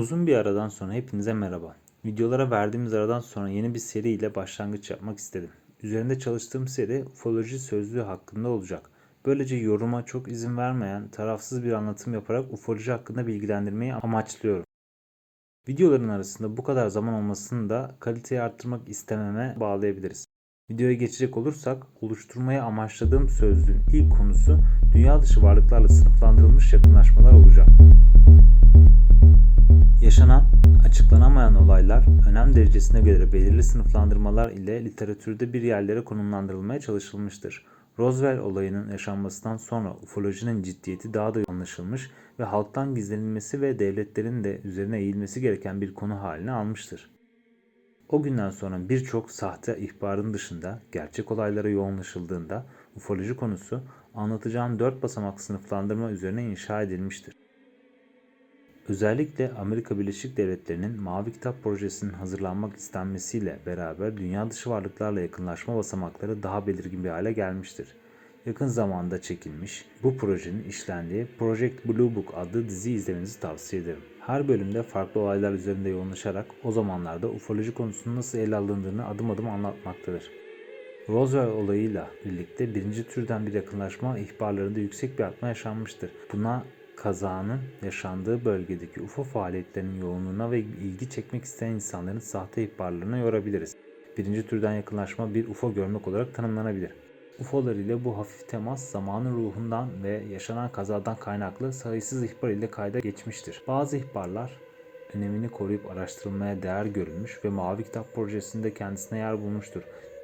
Uzun bir aradan sonra hepinize merhaba. Videolara verdiğimiz aradan sonra yeni bir seri ile başlangıç yapmak istedim. Üzerinde çalıştığım seri ufoloji sözlüğü hakkında olacak. Böylece yoruma çok izin vermeyen, tarafsız bir anlatım yaparak ufoloji hakkında bilgilendirmeyi amaçlıyorum. Videoların arasında bu kadar zaman olmasını da kaliteyi arttırmak istememe bağlayabiliriz. Videoya geçecek olursak oluşturmayı amaçladığım sözlüğün ilk konusu dünya dışı varlıklarla sınıflandırılmış yakınlaşmalar olacak. Yaşanan, açıklanamayan olaylar önem derecesine göre belirli sınıflandırmalar ile literatürde bir yerlere konumlandırılmaya çalışılmıştır. Roswell olayının yaşanmasından sonra ufolojinin ciddiyeti daha da anlaşılmış ve halktan gizlenilmesi ve devletlerin de üzerine eğilmesi gereken bir konu haline almıştır. O günden sonra birçok sahte ihbarın dışında gerçek olaylara yoğunlaşıldığında ufoloji konusu anlatacağım dört basamak sınıflandırma üzerine inşa edilmiştir. Özellikle Amerika Birleşik Devletleri'nin Mavi Kitap projesinin hazırlanmak istenmesiyle beraber dünya dışı varlıklarla yakınlaşma basamakları daha belirgin bir hale gelmiştir. Yakın zamanda çekilmiş bu projenin işlendiği Project Blue Book adlı dizi izlemenizi tavsiye ederim. Her bölümde farklı olaylar üzerinde yoğunlaşarak o zamanlarda ufoloji konusunun nasıl ele alındığını adım adım anlatmaktadır. Roswell olayıyla birlikte birinci türden bir yakınlaşma ihbarlarında yüksek bir artma yaşanmıştır. Buna kazanın yaşandığı bölgedeki UFO faaliyetlerinin yoğunluğuna ve ilgi çekmek isteyen insanların sahte ihbarlarına yorabiliriz. Birinci türden yakınlaşma bir UFO görmek olarak tanımlanabilir. UFO'lar ile bu hafif temas zamanın ruhundan ve yaşanan kazadan kaynaklı sayısız ihbar ile kayda geçmiştir. Bazı ihbarlar önemini koruyup araştırılmaya değer görülmüş ve Mavi Kitap projesinde kendisine yer bulmuştur.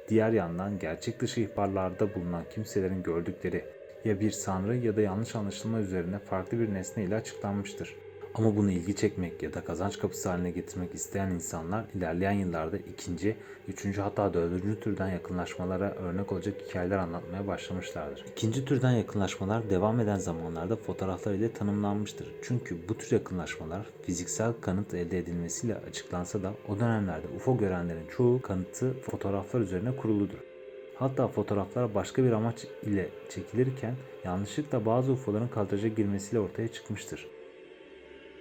Diğer yandan gerçek dışı ihbarlarda bulunan kimselerin gördükleri ya bir sanrı ya da yanlış anlaşılma üzerine farklı bir nesne ile açıklanmıştır. Ama bunu ilgi çekmek ya da kazanç kapısı haline getirmek isteyen insanlar ilerleyen yıllarda ikinci, üçüncü hatta dördüncü türden yakınlaşmalara örnek olacak hikayeler anlatmaya başlamışlardır. İkinci türden yakınlaşmalar devam eden zamanlarda fotoğraflar ile tanımlanmıştır. Çünkü bu tür yakınlaşmalar fiziksel kanıt elde edilmesiyle açıklansa da o dönemlerde UFO görenlerin çoğu kanıtı fotoğraflar üzerine kuruludur. Hatta fotoğraflar başka bir amaç ile çekilirken yanlışlıkla bazı UFO'ların kadraja girmesiyle ortaya çıkmıştır.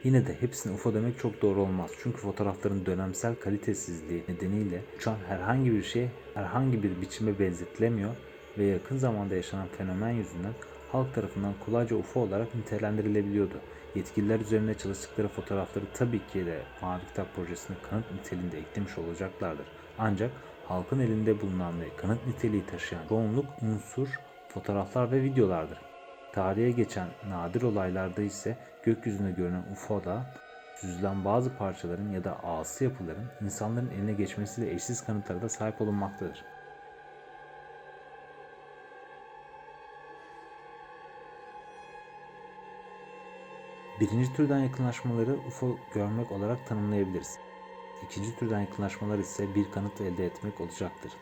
Yine de hepsine UFO demek çok doğru olmaz. Çünkü fotoğrafların dönemsel kalitesizliği nedeniyle uçan herhangi bir şey herhangi bir biçime benzetilemiyor ve yakın zamanda yaşanan fenomen yüzünden halk tarafından kolayca UFO olarak nitelendirilebiliyordu. Yetkililer üzerine çalıştıkları fotoğrafları tabii ki de Mavi Kitap projesine kanıt niteliğinde eklemiş olacaklardır. Ancak halkın elinde bulunan ve kanıt niteliği taşıyan çoğunluk unsur, fotoğraflar ve videolardır. Tarihe geçen nadir olaylarda ise gökyüzünde görünen UFO'da süzülen bazı parçaların ya da ağası yapıların insanların eline geçmesiyle eşsiz kanıtlara da sahip olunmaktadır. Birinci türden yakınlaşmaları UFO görmek olarak tanımlayabiliriz. İkinci türden yakınlaşmalar ise bir kanıt elde etmek olacaktır.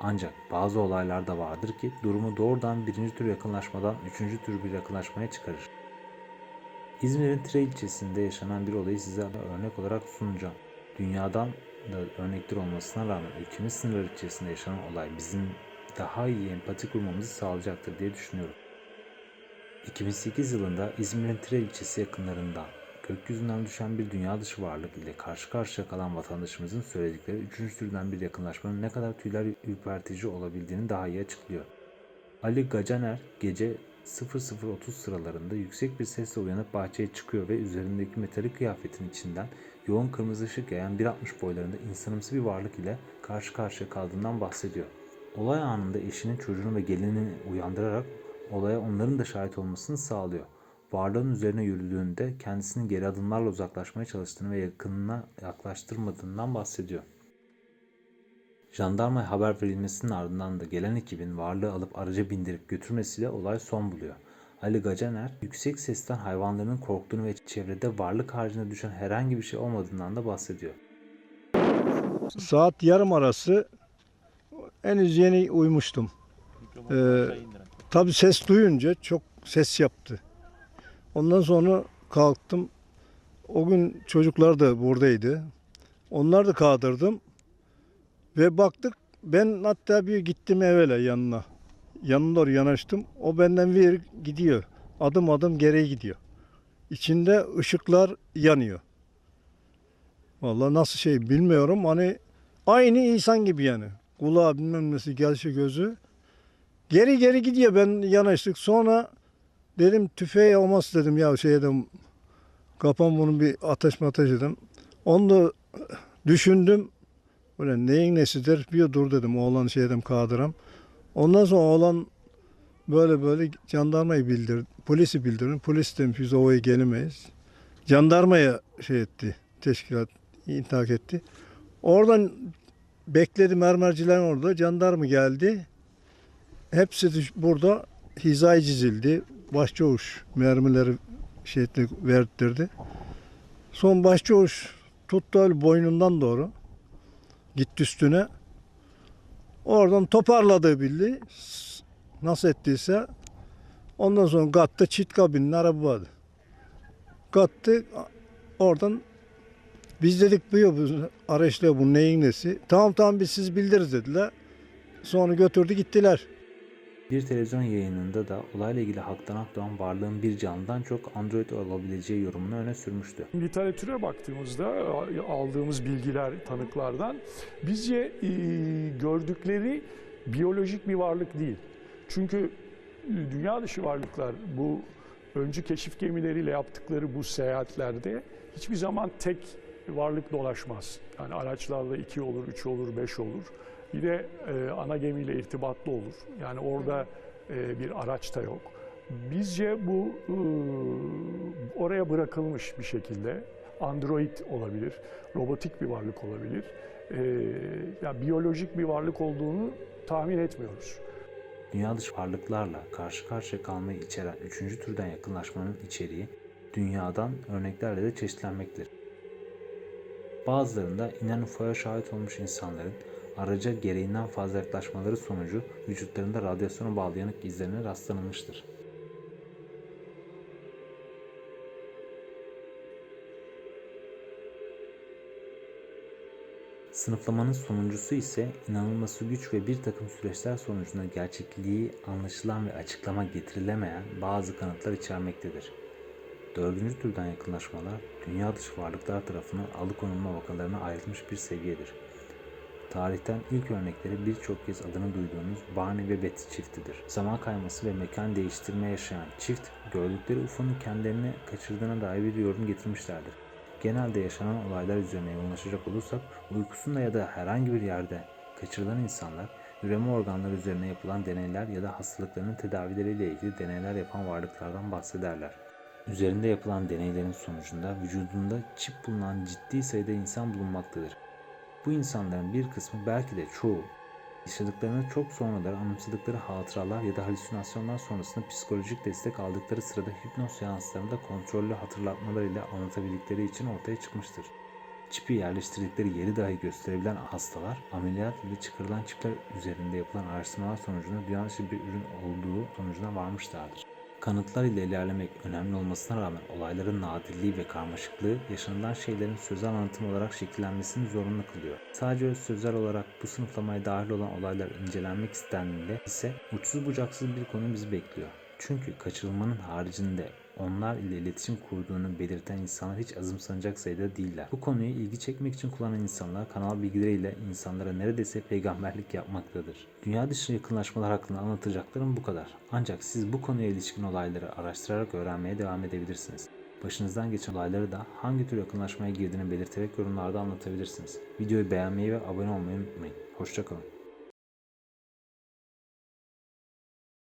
Ancak bazı olaylar da vardır ki durumu doğrudan birinci tür yakınlaşmadan üçüncü tür bir yakınlaşmaya çıkarır. İzmir'in Tire ilçesinde yaşanan bir olayı size örnek olarak sunacağım. Dünyadan da örnekler olmasına rağmen ülkemiz sınırları içerisinde yaşanan olay bizim daha iyi empati kurmamızı sağlayacaktır diye düşünüyorum. 2008 yılında İzmir'in Tire ilçesi yakınlarından gökyüzünden düşen bir dünya dışı varlık ile karşı karşıya kalan vatandaşımızın söyledikleri üçüncü türden bir yakınlaşmanın ne kadar tüyler ürpertici olabildiğini daha iyi açıklıyor. Ali Gacaner gece 00.30 sıralarında yüksek bir sesle uyanıp bahçeye çıkıyor ve üzerindeki metalik kıyafetin içinden yoğun kırmızı ışık yayan 1.60 boylarında insanımsı bir varlık ile karşı karşıya kaldığından bahsediyor. Olay anında eşinin çocuğunu ve gelinini uyandırarak olaya onların da şahit olmasını sağlıyor varlığın üzerine yürüdüğünde kendisinin geri adımlarla uzaklaşmaya çalıştığını ve yakınına yaklaştırmadığından bahsediyor. Jandarmaya haber verilmesinin ardından da gelen ekibin varlığı alıp araca bindirip götürmesiyle olay son buluyor. Ali Gacaner yüksek sesten hayvanların korktuğunu ve çevrede varlık haricinde düşen herhangi bir şey olmadığından da bahsediyor. Saat yarım arası henüz yeni uyumuştum. Ee, tabii ses duyunca çok ses yaptı. Ondan sonra kalktım. O gün çocuklar da buradaydı. Onlar da kaldırdım. Ve baktık ben hatta bir gittim evvela yanına. Yanına doğru yanaştım. O benden bir gidiyor. Adım adım geriye gidiyor. İçinde ışıklar yanıyor. Vallahi nasıl şey bilmiyorum. Hani aynı insan gibi yani. Kulağı bilmem nesi gelişi gözü. Geri geri gidiyor ben yanaştık. Sonra dedim tüfeği olmaz dedim ya şey dedim. Kafam bunu bir ateş ateş dedim. Onu da düşündüm. Böyle neyin nesidir? Bir dur dedim oğlan şey dedim kadıram. Ondan sonra oğlan böyle böyle jandarmayı bildirdi. Polisi bildirdim. Polis demiş biz ovaya gelemeyiz. Jandarmaya şey etti. Teşkilat intihak etti. Oradan bekledi mermercilerin orada. Jandarma geldi. Hepsi burada hizaya çizildi. Başçavuş mermileri etti, verdirdi. Son başçavuş tuttu öyle boynundan doğru. Gitti üstüne. Oradan toparladı bildi. Nasıl ettiyse. Ondan sonra kattı çit kabinli araba vardı. Kattı oradan biz dedik bu araçla bu neyin nesi. Tamam tamam biz siz bildiririz dediler. Sonra götürdü gittiler. Bir televizyon yayınında da olayla ilgili Haktan Akdoğan varlığın bir canlıdan çok android olabileceği yorumunu öne sürmüştü. Literatüre baktığımızda aldığımız bilgiler tanıklardan bizce e, gördükleri biyolojik bir varlık değil. Çünkü e, dünya dışı varlıklar bu öncü keşif gemileriyle yaptıkları bu seyahatlerde hiçbir zaman tek varlık dolaşmaz. Yani araçlarla iki olur, üç olur, beş olur. Bir de e, ana gemiyle irtibatlı olur. Yani orada e, bir araç da yok. Bizce bu e, oraya bırakılmış bir şekilde android olabilir, robotik bir varlık olabilir. E, ya biyolojik bir varlık olduğunu tahmin etmiyoruz. Dünya dışı varlıklarla karşı karşıya kalmayı içeren üçüncü türden yakınlaşmanın içeriği dünyadan örneklerle de çeşitlenmektedir. Bazılarında inen UFO'ya şahit olmuş insanların araca gereğinden fazla yaklaşmaları sonucu vücutlarında radyasyona bağlı yanık izlerine rastlanılmıştır. Sınıflamanın sonuncusu ise inanılması güç ve bir takım süreçler sonucunda gerçekliği anlaşılan ve açıklama getirilemeyen bazı kanıtlar içermektedir. Dördüncü türden yakınlaşmalar, dünya dışı varlıklar tarafından alıkonulma vakalarına ayrılmış bir seviyedir. Tarihten ilk örnekleri birçok kez adını duyduğumuz Barney ve Betty çiftidir. Zaman kayması ve mekan değiştirme yaşayan çift, gördükleri UFO'nun kendilerini kaçırdığına dair bir yorum getirmişlerdir. Genelde yaşanan olaylar üzerine yoğunlaşacak olursak, uykusunda ya da herhangi bir yerde kaçırılan insanlar, üreme organları üzerine yapılan deneyler ya da hastalıklarının tedavileriyle ilgili deneyler yapan varlıklardan bahsederler. Üzerinde yapılan deneylerin sonucunda vücudunda çip bulunan ciddi sayıda insan bulunmaktadır. Bu insanların bir kısmı belki de çoğu yaşadıklarını çok sonradan anımsadıkları hatıralar ya da halüsinasyonlar sonrasında psikolojik destek aldıkları sırada hipnoz seanslarında kontrollü hatırlatmalar ile anlatabildikleri için ortaya çıkmıştır. Çipi yerleştirdikleri yeri dahi gösterebilen hastalar ameliyat ile çıkarılan çipler üzerinde yapılan araştırmalar sonucunda dünya dışı bir ürün olduğu sonucuna varmışlardır. Kanıtlar ile ilerlemek önemli olmasına rağmen olayların nadirliği ve karmaşıklığı yaşanılan şeylerin sözel anlatım olarak şekillenmesini zorunlu kılıyor. Sadece öz sözel olarak bu sınıflamaya dahil olan olaylar incelenmek istendiğinde ise uçsuz bucaksız bir konu bizi bekliyor. Çünkü kaçırılmanın haricinde onlar ile iletişim kurduğunu belirten insanlar hiç azımsanacak sayıda değiller. Bu konuyu ilgi çekmek için kullanan insanlar kanal bilgileriyle insanlara neredeyse peygamberlik yapmaktadır. Dünya dışı yakınlaşmalar hakkında anlatacaklarım bu kadar. Ancak siz bu konuya ilişkin olayları araştırarak öğrenmeye devam edebilirsiniz. Başınızdan geçen olayları da hangi tür yakınlaşmaya girdiğini belirterek yorumlarda anlatabilirsiniz. Videoyu beğenmeyi ve abone olmayı unutmayın. Hoşçakalın.